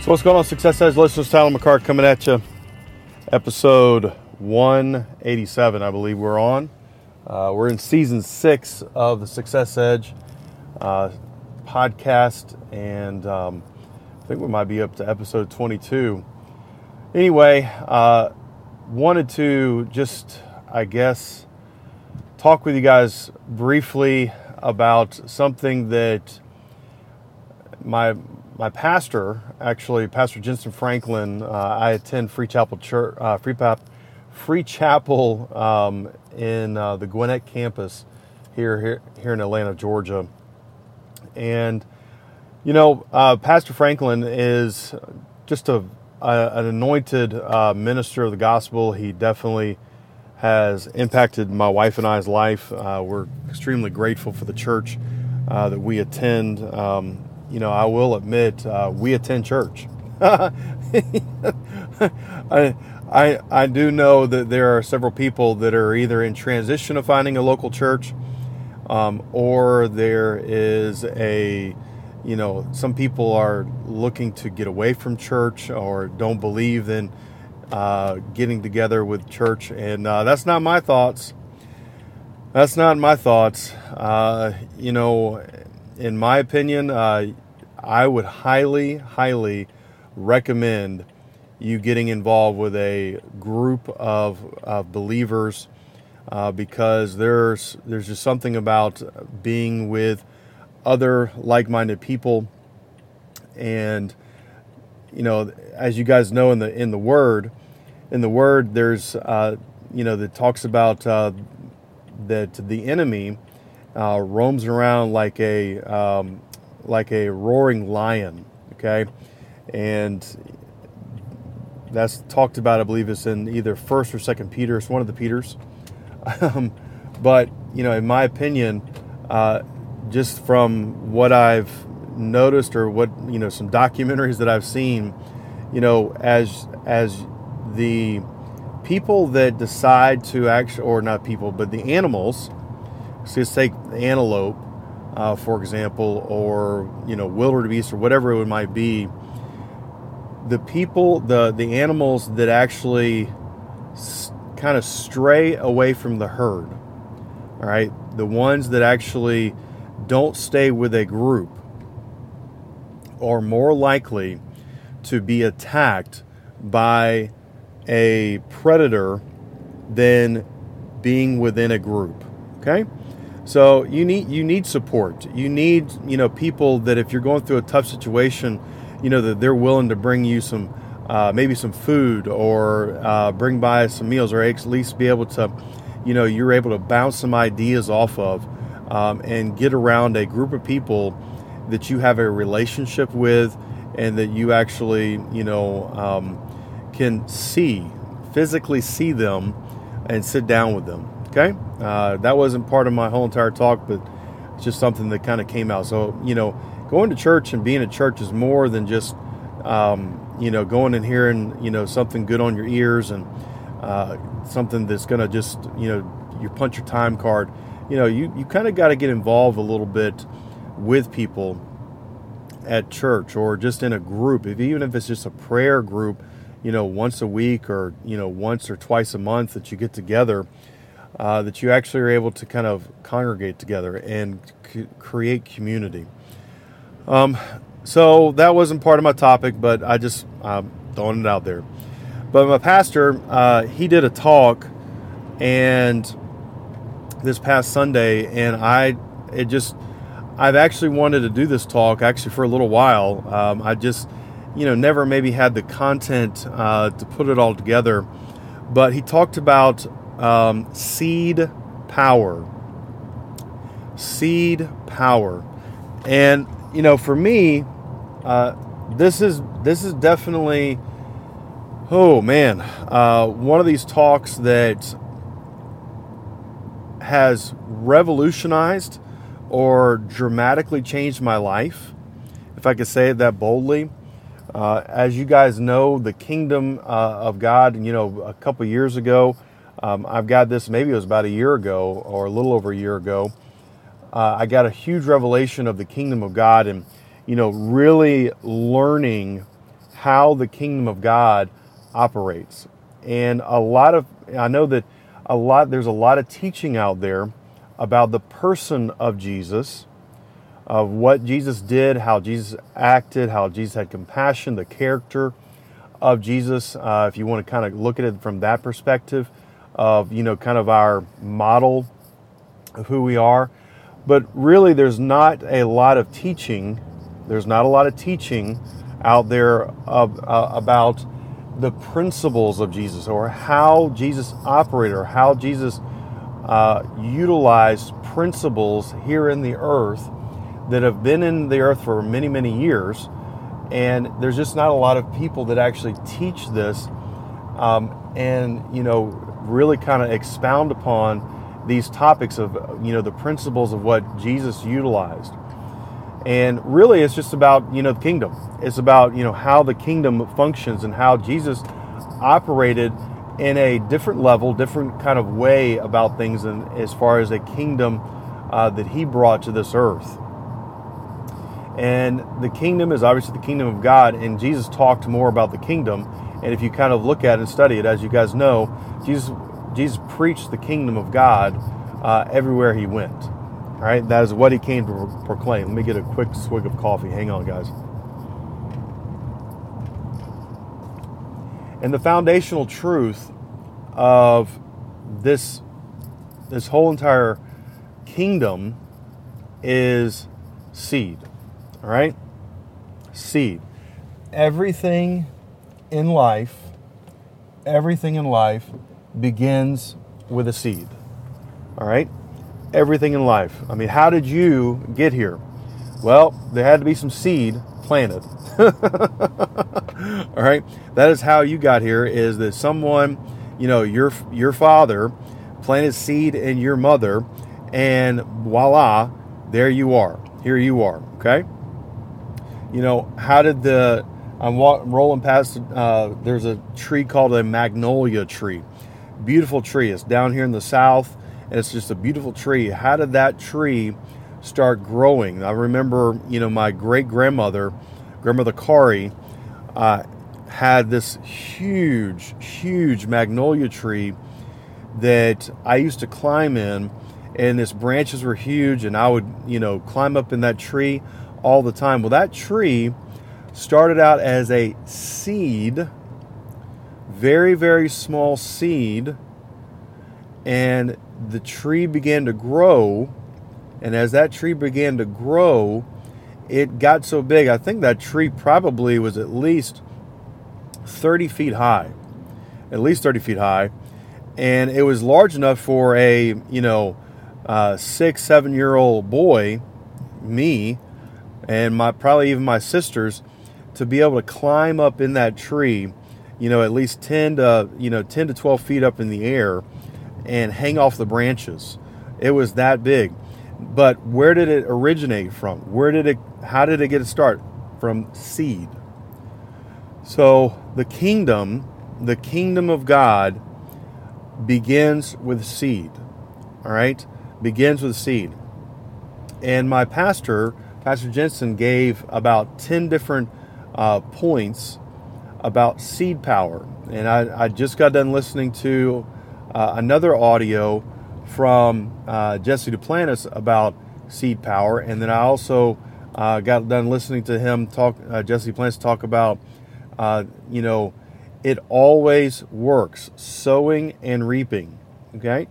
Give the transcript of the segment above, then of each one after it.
So what's going on, Success Edge listeners? Tyler McCart coming at you. Episode 187, I believe we're on. Uh, we're in season six of the Success Edge uh, podcast, and um, I think we might be up to episode 22. Anyway, uh, wanted to just, I guess, talk with you guys briefly about something that my my pastor, actually, Pastor Jentezen Franklin, uh, I attend Free Chapel Church, uh, Free, Pap, Free Chapel um, in uh, the Gwinnett campus here, here, here in Atlanta, Georgia. And, you know, Pastor Franklin is just a, a an anointed uh, minister of the gospel. He definitely has impacted my wife and I's life. Uh, we're extremely grateful for the church that we attend. Um, you know, I will admit uh, we attend church. I, I, I do know that there are several people that are either in transition of finding a local church, um, or there is a, you know, some people are looking to get away from church or don't believe in uh, getting together with church, and uh, that's not my thoughts. That's not my thoughts. Uh, you know, in my opinion, uh, I would highly, highly recommend you getting involved with a group of, of believers uh, because there's there's just something about being with other like-minded people, and you know, as you guys know in the in the Word, in the Word, there's uh, you know that talks about uh, that the enemy uh, roams around like a um, like a roaring lion. Okay, and that's talked about. I believe it's in either First or Second Peter. It's one of the Peters. Um, but you know, in my opinion, uh, just from what I've noticed or what you know, some documentaries that I've seen, you know, as as the people that decide to actually, or not people, but the animals, so let's take antelope, uh, for example, or you know, wildebeest or whatever it might be. The people, the the animals that actually s- kind of stray away from the herd, all right, the ones that actually don't stay with a group are more likely to be attacked by a predator than being within a group. Okay? So you need you need support. You need you know people that if you're going through a tough situation, you know that they're willing to bring you some uh, maybe some food or uh, bring by some meals or at least be able to you know you're able to bounce some ideas off of um, and get around a group of people that you have a relationship with and that you actually you know um, can see physically see them and sit down with them okay uh, that wasn't part of my whole entire talk, but it's just something that kind of came out. So, you know, going to church and being at church is more than just, um, you know, going and hearing, you know, something good on your ears and uh, something that's going to just, you know, you punch your time card. You know, you, you kind of got to get involved a little bit with people at church or just in a group, if, even if it's just a prayer group, you know, once a week or, you know, once or twice a month that you get together uh, that you actually are able to kind of congregate together and c- create community. Um, so that wasn't part of my topic, but I just I'm throwing it out there. But my pastor, uh, he did a talk, and this past Sunday, and I, it just, I've actually wanted to do this talk actually for a little while. Um, I just, you know, never maybe had the content uh, to put it all together. But he talked about um, seed power. Seed power. And you know, for me, uh, this is this is definitely, oh man, uh, one of these talks that has revolutionized or dramatically changed my life, if I could say it that boldly. Uh, as you guys know, the kingdom uh, of God, you know, a couple years ago, um, I've got this, maybe it was about a year ago or a little over a year ago. Uh, I got a huge revelation of the kingdom of God and, you know, really learning how the kingdom of God operates. And a lot of, I know that a lot, there's a lot of teaching out there about the person of Jesus of what Jesus did, how Jesus acted, how Jesus had compassion, the character of Jesus. Uh, if you want to kind of look at it from that perspective, of you know, kind of our model of who we are. But really, there's not a lot of teaching. There's not a lot of teaching out there of, uh, about the principles of Jesus or how Jesus operated or how Jesus uh, utilized principles here in the earth that have been in the earth for many, many years. And there's just not a lot of people that actually teach this um, and, you know, really kind of expound upon these topics of, you know, the principles of what Jesus utilized. And really, it's just about, you know, the kingdom. It's about, you know, how the kingdom functions and how Jesus operated in a different level, different kind of way about things, and as far as a kingdom uh, that he brought to this earth. And the kingdom is obviously the kingdom of God, and Jesus talked more about the kingdom. And if you kind of look at it and study it, as you guys know, Jesus Jesus preached the kingdom of God uh, everywhere he went. All right, that is what he came to proclaim. Let me get a quick swig of coffee. Hang on, guys. And the foundational truth of this this whole entire kingdom is seed. All right? Seed. Everything in life, everything in life begins with a seed. All right? Everything in life. I mean, how did you get here? Well, there had to be some seed planted. All right? That is how you got here is that someone, you know, your your father planted seed in your mother and voila, there you are. Here you are, okay? you know, how did the I'm rolling past. Uh, there's a tree called a magnolia tree, beautiful tree. It's down here in the south, and it's just a beautiful tree. How did that tree start growing? I remember, you know, my great grandmother, grandmother Kari, uh, had this huge, huge magnolia tree that I used to climb in, and its branches were huge, and I would, you know, climb up in that tree all the time. Well, that tree started out as a seed, very, very small seed, and the tree began to grow. And as that tree began to grow, it got so big. I think that tree probably was at least 30 feet high, at least 30 feet high. And it was large enough for a, you know, uh, six, seven year old boy, me, and my probably even my sisters to be able to climb up in that tree, you know, at least 10 to, you know, 10 to 12 feet up in the air and hang off the branches. It was that big. But where did it originate from? Where did it how did it get its start? From seed. So the kingdom, the kingdom of God begins with seed. All right? Begins with seed. And my pastor Pastor Jentezen, gave about 10 different uh, points about seed power. And I, I, just got done listening to uh, another audio from uh, Jesse Duplantis about seed power. And then I also uh, got done listening to him talk, uh, Jesse Duplantis talk about, uh, you know, it always works sowing and reaping. Okay.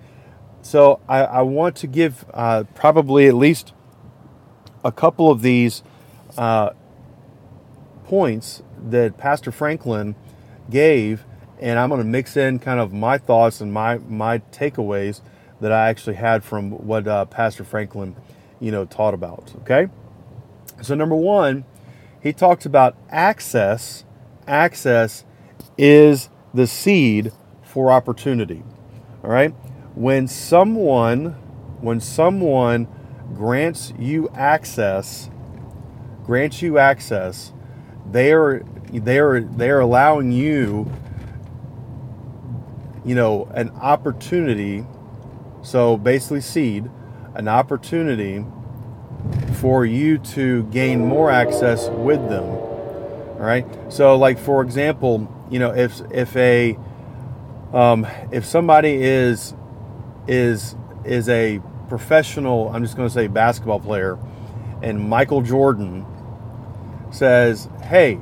So I, I want to give probably at least a couple of these uh, points that Pastor Franklin gave, and I'm going to mix in kind of my thoughts and my my takeaways that I actually had from what uh, Pastor Franklin, you know, taught about. Okay, So, number one, he talks about access. Access is the seed for opportunity. All right? When someone when someone grants you access, grants you access, they are they are they are allowing you you know an opportunity so basically seed an opportunity for you to gain more access with them all right? So like for example you know if if a um, if somebody is is is a professional i'm just going to say basketball player and michael jordan says hey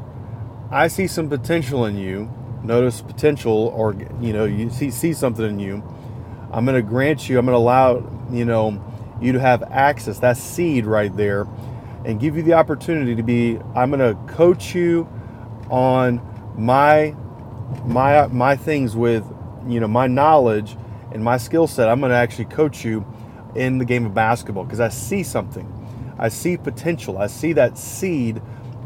i see some potential in you. Notice potential or you know you see see something in you. I'm going to grant you i'm going to allow you know you to have access that seed right there and give you the opportunity to be i'm going to coach you on my my my things with you know my knowledge and my skill set. I'm going to actually coach you in the game of basketball because i see something. I see potential. I see that seed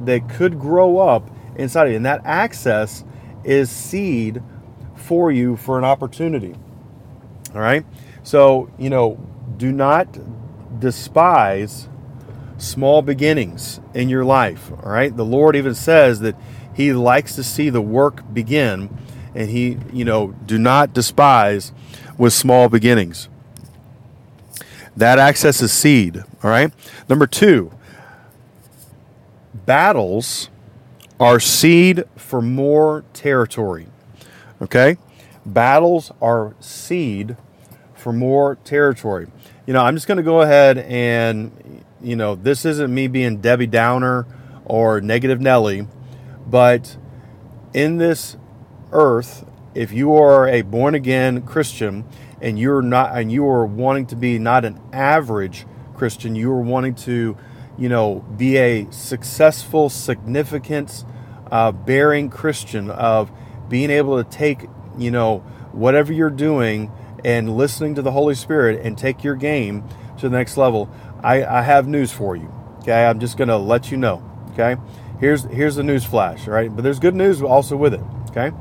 that could grow up inside of you and that access is seed for you for an opportunity. All right? So, you know, do not despise small beginnings in your life. All right? The Lord even says that He likes to see the work begin, and He, you know, do not despise with small beginnings. That access is seed. All right? Number two, battles are seed for more territory. Okay? Battles are seed for more territory. You know, I'm just going to go ahead and, you know, this isn't me being Debbie Downer or Negative Nelly, but in this earth, if you are a born again Christian and you're not, and you are wanting to be not an average Christian, you are wanting to, you know, be a successful, significant, uh, bearing Christian of being able to take, you know, whatever you're doing and listening to the Holy Spirit and take your game to the next level, I, I have news for you. Okay, I'm just going to let you know. Okay, here's here's the news flash. Right, but there's good news also with it. Okay,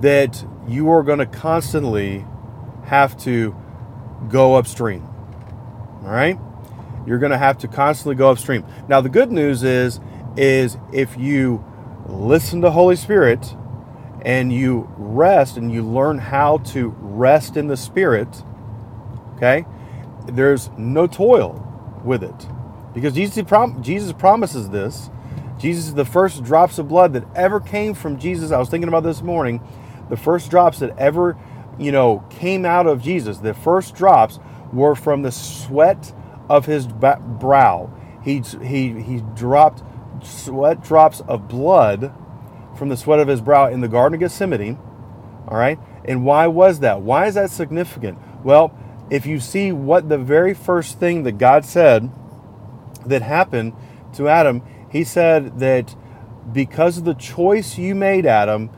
that you are going to constantly have to go upstream. All right, you're going to have to constantly go upstream. Now the good news is is if you listen to Holy Spirit and you rest and you learn how to rest in the Spirit, okay, there's no toil with it. Because Jesus, prom- Jesus promises this. Jesus is the first drops of blood that ever came from Jesus. I was thinking about this morning. The first drops that ever, you know, came out of Jesus, the first drops were from the sweat of his brow. He, he, he dropped sweat drops of blood from the sweat of his brow in the Garden of Gethsemane. All right. And why was that? Why is that significant? Well, if you see what the very first thing that God said that happened to Adam, he said that because of the choice you made, Adam,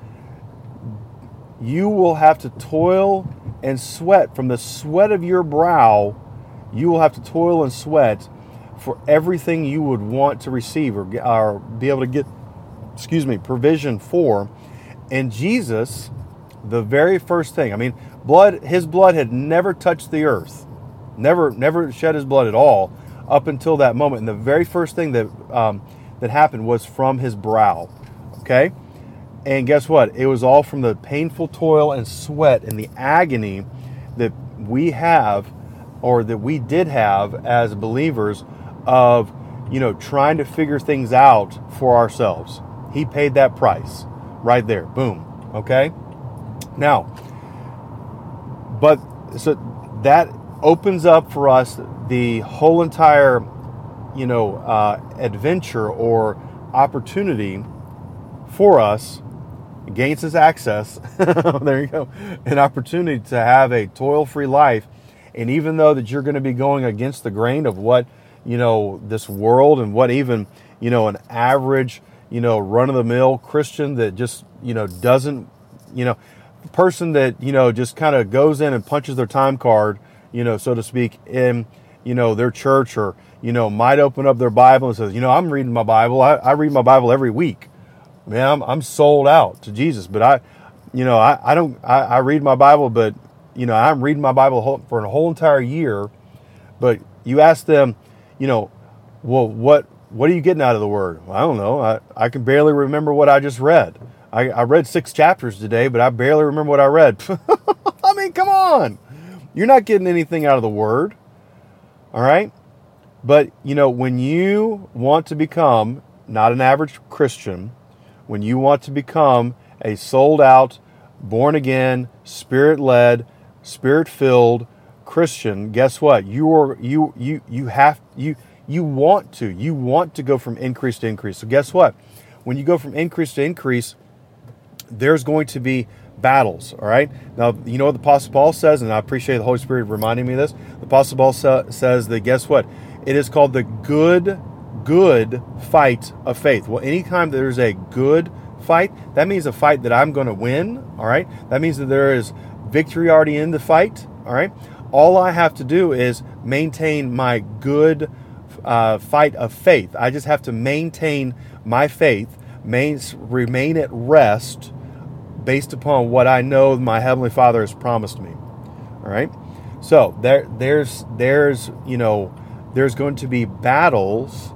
you will have to toil and sweat from the sweat of your brow. You will have to toil and sweat for everything you would want to receive or, or be able to get, excuse me, provision for. And Jesus, the very first thing, I mean, blood, his blood had never touched the earth, never, never shed his blood at all up until that moment. And the very first thing that um, that happened was from his brow. Okay, and guess what? It was all from the painful toil and sweat and the agony that we have, or that we did have as believers of, you know, trying to figure things out for ourselves. He paid that price right there. Boom. Okay? Now, but so that opens up for us the whole entire, you know, uh, adventure or opportunity for us gains us access. there you go. An opportunity to have a toil free life. And even though that you're going to be going against the grain of what you know, this world and what even, you know, an average, you know, run of the mill Christian that just, you know, doesn't, you know, person that, you know, just kind of goes in and punches their time card, you know, so to speak, and you know, their church or, you know, might open up their Bible and says, you know, I'm reading my Bible. I, I read my Bible every week. Man, I'm, I'm sold out to Jesus, but I, you know, I, I don't, I, I read my Bible, but, you know, I'm reading my Bible for a whole entire year. But you ask them, you know, well, what, what are you getting out of the word? Well, I don't know. I, I can barely remember what I just read. I, I read six chapters today, but I barely remember what I read. I mean, come on. You're not getting anything out of the word. All right? But, you know, when you want to become not an average Christian, when you want to become a sold out, born again, spirit led, spirit filled Christian, guess what? You are you you you have you you want to. You want to go from increase to increase. So guess what? When you go from increase to increase, there's going to be battles. All right. Now, you know what the Apostle Paul says, and I appreciate the Holy Spirit reminding me of this. The Apostle Paul sa- says that guess what? It is called the good, good fight of faith. Well, anytime there's a good fight, that means a fight that I'm going to win. All right. That means that there is victory already in the fight. All right. All I have to do is maintain my good uh, fight of faith. I just have to maintain my faith, main, remain at rest based upon what I know my heavenly Father has promised me. All right. So there, there's, there's, you know, there's going to be battles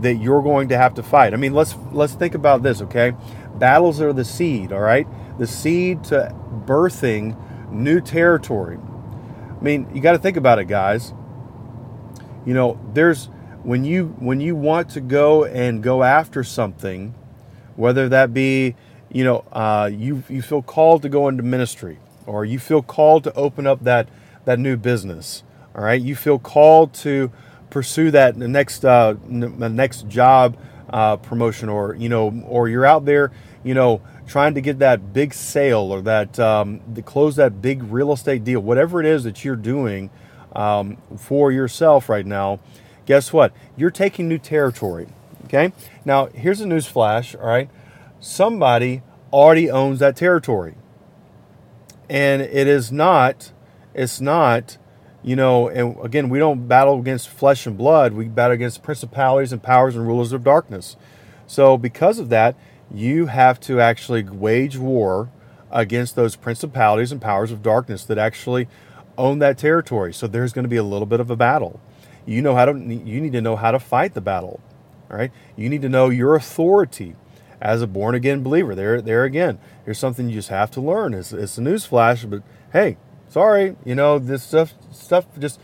that you're going to have to fight. I mean, let's let's think about this, okay? Battles are the seed, all right? The seed to birthing new territory. I mean, you got to think about it, guys. You know, there's when you when you want to go and go after something, whether that be you know, uh, you you feel called to go into ministry, or you feel called to open up that that new business. All right, you feel called to pursue that next uh, n- next job uh, promotion, or you know, or you're out there, you know, trying to get that big sale or that um, to close that big real estate deal, whatever it is that you're doing um, for yourself right now. Guess what? You're taking new territory. Okay. Now here's a news flash. All right somebody already owns that territory. And it is not, it's not, you know, and again, we don't battle against flesh and blood. We battle against principalities and powers and rulers of darkness. So, because of that, you have to actually wage war against those principalities and powers of darkness that actually own that territory. So, there's going to be a little bit of a battle. You know how to, you need to know how to fight the battle. right? You need to know your authority as a born again believer. There, there again, here's something you just have to learn. It's, it's a news flash, but hey, sorry, you know this stuff stuff just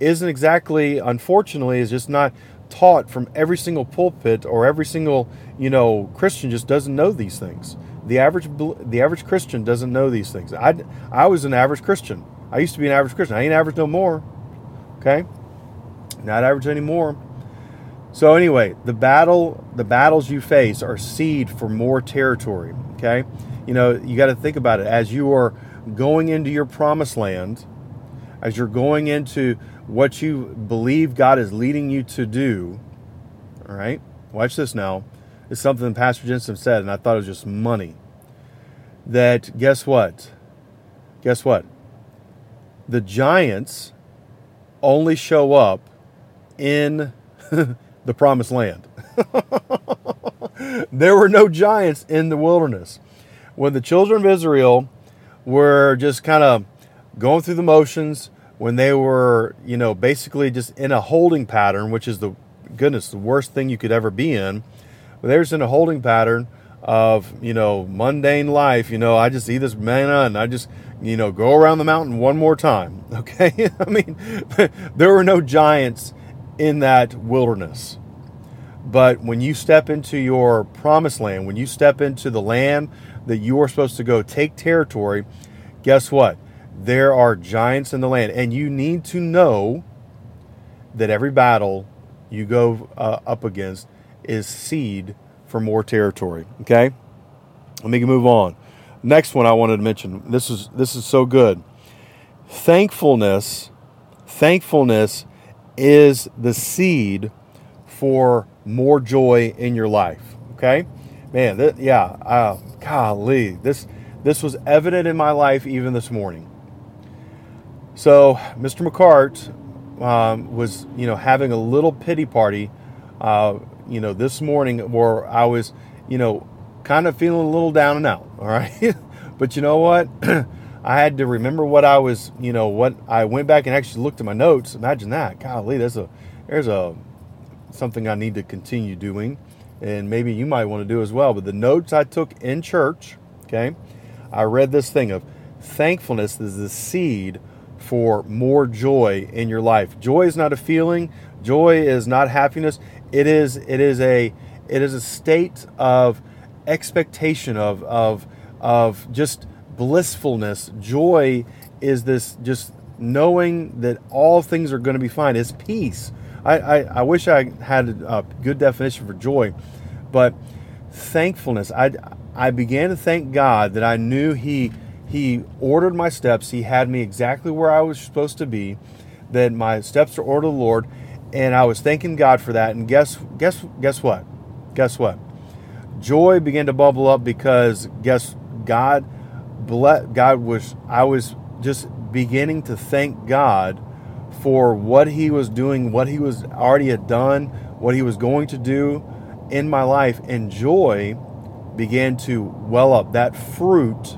isn't exactly, unfortunately, is just not taught from every single pulpit or every single you know Christian just doesn't know these things. The average the average Christian doesn't know these things. I I was an average Christian. I used to be an average Christian. I ain't average no more. Okay, not average anymore. So anyway, the battle, the battles you face are seed for more territory. Okay, you know you got to think about it as you are going into your promised land, as you're going into what you believe God is leading you to do. All right, watch this now. It's something Pastor Jentezen said, and I thought it was just money. That guess what? Guess what? The giants only show up in the promised land. there were no giants in the wilderness. When the children of Israel were just kind of going through the motions, when they were, you know, basically just in a holding pattern, which is the goodness, the worst thing you could ever be in. But they're just in a holding pattern of, you know, mundane life. You know, I just eat this manna and I just, you know, go around the mountain one more time. Okay. I mean, there were no giants in that wilderness. But when you step into your promised land, when you step into the land that you are supposed to go take territory, guess what? There are giants in the land. And you need to know that every battle you go uh, up against is seed for more territory. Okay? Let me move on. Next one I wanted to mention. This is this is so good. Thankfulness, thankfulness is the seed for more joy in your life. Okay, man, th- yeah, uh, golly, this this was evident in my life even this morning. So, Mr. McCart, um, was, you know, having a little pity party, uh, you know, this morning where I was, you know, kind of feeling a little down and out. All right. but you know what? I had to remember what I was, you know, what I went back and actually looked at my notes. Imagine that. Golly, there's a, there's a, something I need to continue doing. And maybe you might want to do as well. But the notes I took in church, okay, I read this thing of thankfulness is the seed for more joy in your life. Joy is not a feeling. Joy is not happiness. It is it is a it is a state of expectation of of of just blissfulness. Joy is this just knowing that all things are going to be fine. It's peace. I, I, I wish I had a good definition for joy, but thankfulness. I I began to thank God that I knew He He ordered my steps. He had me exactly where I was supposed to be. That my steps are ordered the Lord, and I was thanking God for that. And guess guess guess what? Guess what? Joy began to bubble up because guess God God was I was just beginning to thank God for what he was doing, what he was already had done, what he was going to do in my life and joy began to well up. That fruit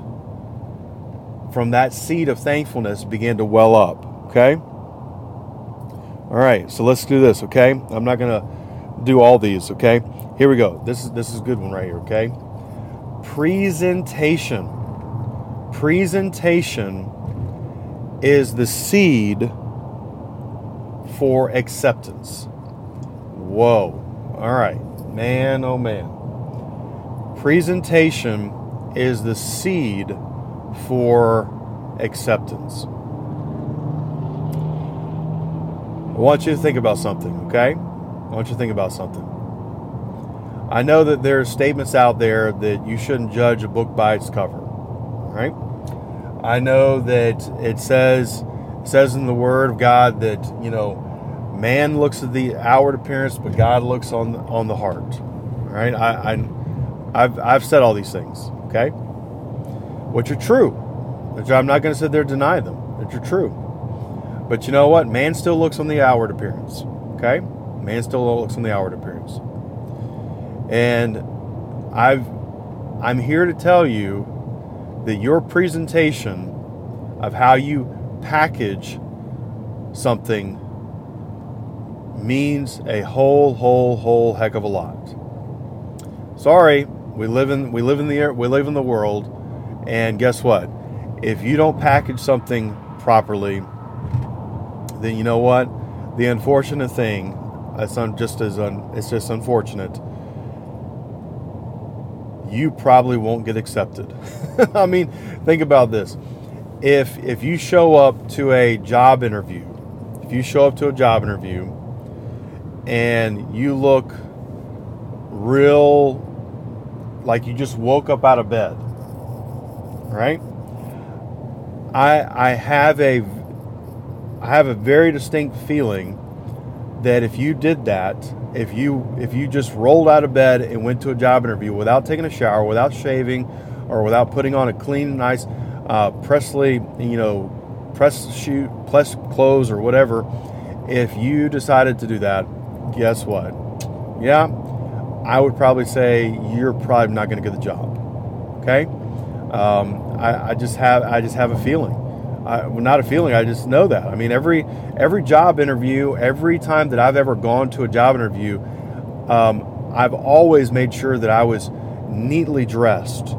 from that seed of thankfulness began to well up. Okay? All right, so let's do this, okay? I'm not to do all these, okay? Here we go. This is this is a good one right here, okay? Presentation. Presentation is the seed for acceptance. Whoa. All right. Man, oh man presentation is the seed for acceptance. I want you to think about something, okay? I want you to think about something. I know that there are statements out there that you shouldn't judge a book by its cover, right? I know that it says it says in the Word of God that you know man looks at the outward appearance, but God looks on the, on the heart. Right? I, I I've, I've said all these things, okay? Which are true. Which I'm not going to sit there and deny them. Which are true. But you know what? Man still looks on the outward appearance, okay? Man still looks on the outward appearance. And I've, I'm here to tell you that your presentation of how you package something means a whole, whole, whole heck of a lot. Sorry, we live in we live in the we live in the world, and guess what? If you don't package something properly, then you know what? The unfortunate thing, un, just as un, it's just unfortunate. You probably won't get accepted. I mean, think about this. If if you show up to a job interview, if you show up to a job interview and you look real like you just woke up out of bed. Right? I I have a I have a very distinct feeling that if you did that, if you if you just rolled out of bed and went to a job interview without taking a shower, without shaving, or without putting on a clean, nice, uh, Presley, you know, press shoot, press clothes or whatever, if you decided to do that, guess what? Yeah, I would probably say you're probably not going to get the job. Okay, um, I, I, just have I just have a feeling. I, well, not a feeling. I just know that. I mean, every every job interview, every time that I've ever gone to a job interview, um, I've always made sure that I was neatly dressed,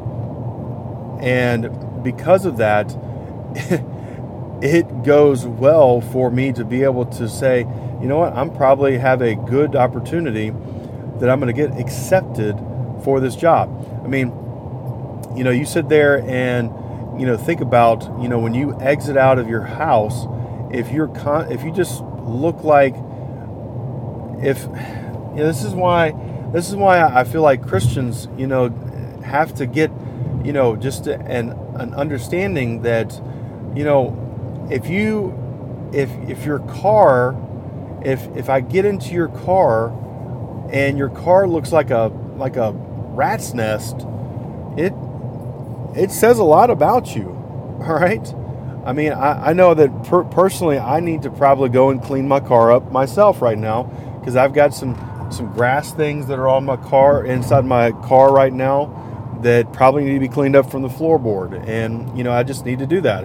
and because of that. it goes well for me to be able to say, you know what, I'm probably have a good opportunity that I'm going to get accepted for this job. I mean, you know, you sit there and you know think about you know when you exit out of your house, if you're con- if you just look like if you know, this is why this is why I feel like Christians you know have to get you know just an an understanding that you know if you if if your car if if I get into your car and your car looks like a like a rat's nest, it it says a lot about you. All right. I mean, I, I know that per- personally, I need to probably go and clean my car up myself right now because I've got some some grass things that are on my car inside my car right now that probably need to be cleaned up from the floorboard, and you know, I just need to do that.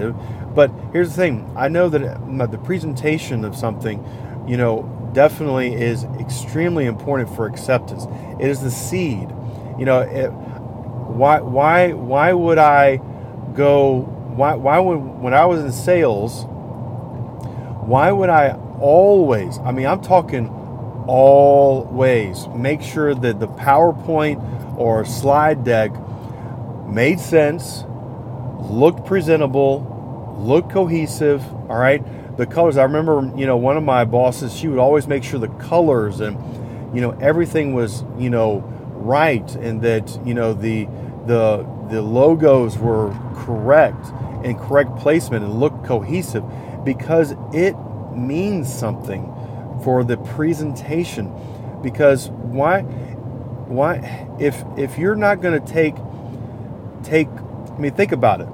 But here's the thing: I know that uh, the presentation of something, you know, definitely is extremely important for acceptance. It is the seed. You know, it, why why why would I go? Why why would when I was in sales? Why would I always? I mean, I'm talking always make sure that the PowerPoint or slide deck made sense, looked presentable, looked cohesive. All right the colors. I remember, you know, one of my bosses, she would always make sure the colors and, you know, everything was, you know, right and that, you know, the the the logos were correct and correct placement and looked cohesive because it means something for the presentation. Because why why if if you're not going to take take I mean think about it.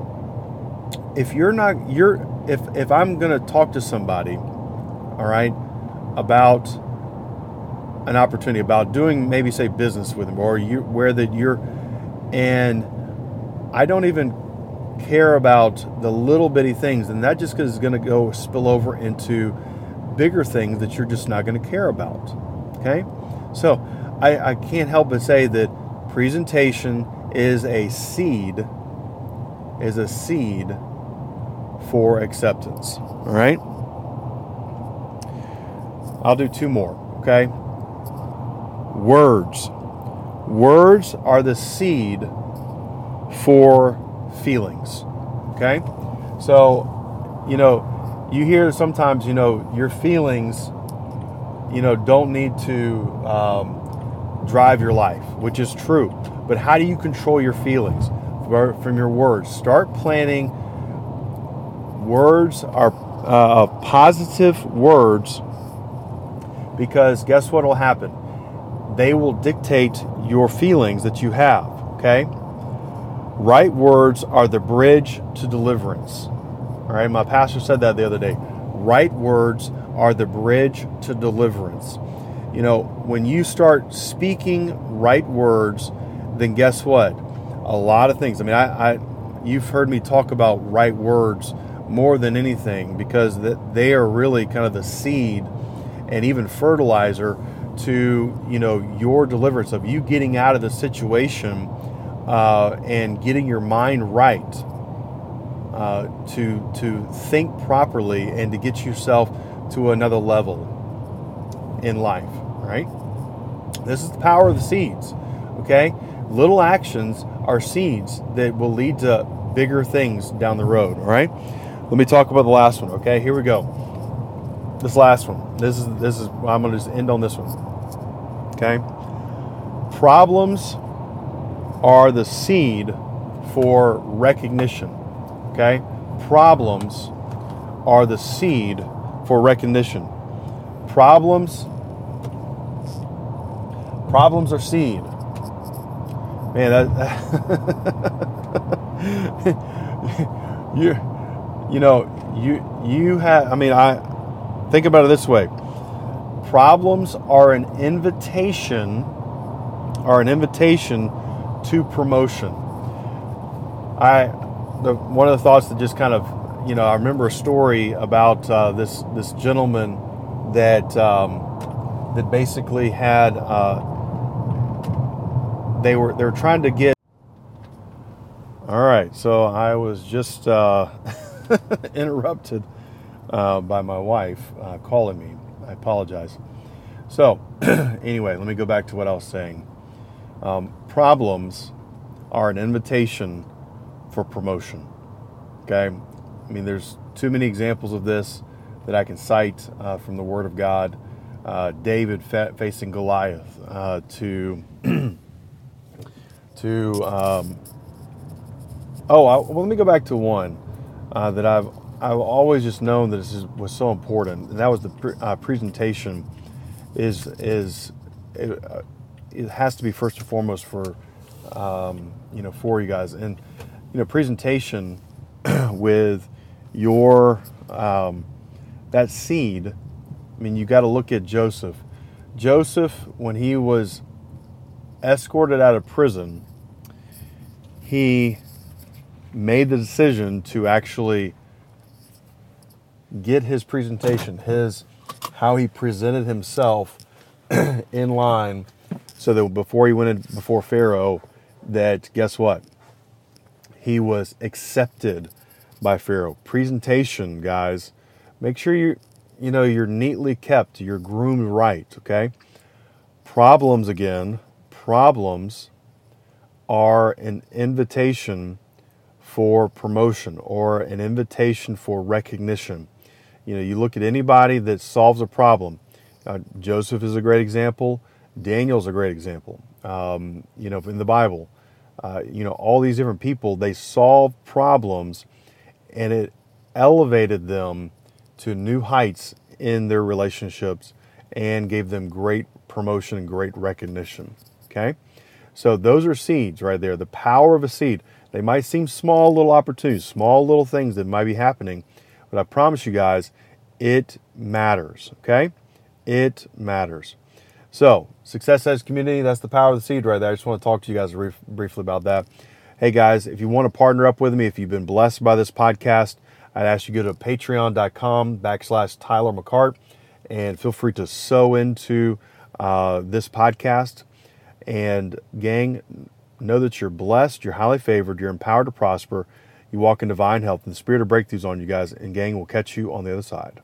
If you're not you're if if I'm going to talk to somebody, all right, about an opportunity about doing maybe say business with them or you where that you're and I don't even care about the little bitty things and that just is going to go spill over into bigger things that you're just not going to care about okay? So I, I can't help but say that presentation is a seed is a seed for acceptance. All right? I'll do two more, okay? Words. Words are the seed for feelings, okay? So, you know, you hear sometimes, you know, your feelings, you know, don't need to um, drive your life, which is true. But how do you control your feelings? From your words. Start planning words are uh, positive words because guess what will happen? They will dictate your feelings that you have, okay? Right words are the bridge to deliverance. All right, my pastor said that the other day. Right words are the bridge to deliverance. You know, when you start speaking right words, then guess what? A lot of things. I mean, I, I you've heard me talk about right words more than anything because that they are really kind of the seed and even fertilizer to you know your deliverance of you getting out of the situation uh, and getting your mind right uh, to to think properly and to get yourself to another level in life right? This is the power of the seeds okay? Little actions are seeds that will lead to bigger things down the road all right let me talk about the last one. Okay, here we go. This last one. This is this is. I'm going to just end on this one. Okay. Problems are the seed for recognition. Okay. Problems are the seed for recognition. Problems. Problems are seed. Man, that, you you know, you you have. I mean, I think about it this way: problems are an invitation, are an invitation to promotion. I, the, one of the thoughts that just kind of, you know, I remember a story about uh, this this gentleman that um, that basically had. Uh, they were they were trying to get. All right, so I was just. Uh, interrupted uh, by my wife uh, calling me. I apologize. So, anyway, let me go back to what I was saying. Um, problems are an invitation for promotion. Okay? I mean, there's too many examples of this that I can cite uh, from the Word of God. Uh, David fa- facing Goliath uh, to to um, oh I, well let me go back to one uh, that I've I've always just known that this is, was so important, and that was the pre- uh, presentation. Is is it, uh, it, has to be first and foremost for um, you know for you guys, and you know presentation with your um, that seed. I mean, you got to look at Joseph. Joseph, when he was escorted out of prison, he made the decision to actually get his presentation, his how he presented himself in line, so that before he went in before Pharaoh, that guess what? He was accepted by Pharaoh. Presentation, guys. Make sure you you know you're neatly kept, you're groomed right, okay? Problems again, problems are an invitation for promotion or an invitation for recognition. You know, you look at anybody that solves a problem. Uh, Joseph is a great example. Daniel's a great example. Um, you know, in the Bible, uh, you know, all these different people, they solved problems and it elevated them to new heights in their relationships and gave them great promotion and great recognition. Okay? So those are seeds right there. The power of a seed. They might seem small little opportunities, small little things that might be happening, but I promise you guys, it matters. Okay? It matters. So, Success Edge Community, that's the power of the seed right there. I just want to talk to you guys briefly about that. Hey guys, if you want to partner up with me, if you've been blessed by this podcast, I'd ask you to go to patreon.com backslash Tyler McCart and feel free to sow into uh, this podcast. And gang, know that you're blessed, you're highly favored, you're empowered to prosper, you walk in divine health, and the spirit of breakthroughs on you guys. And gang, will catch you on the other side.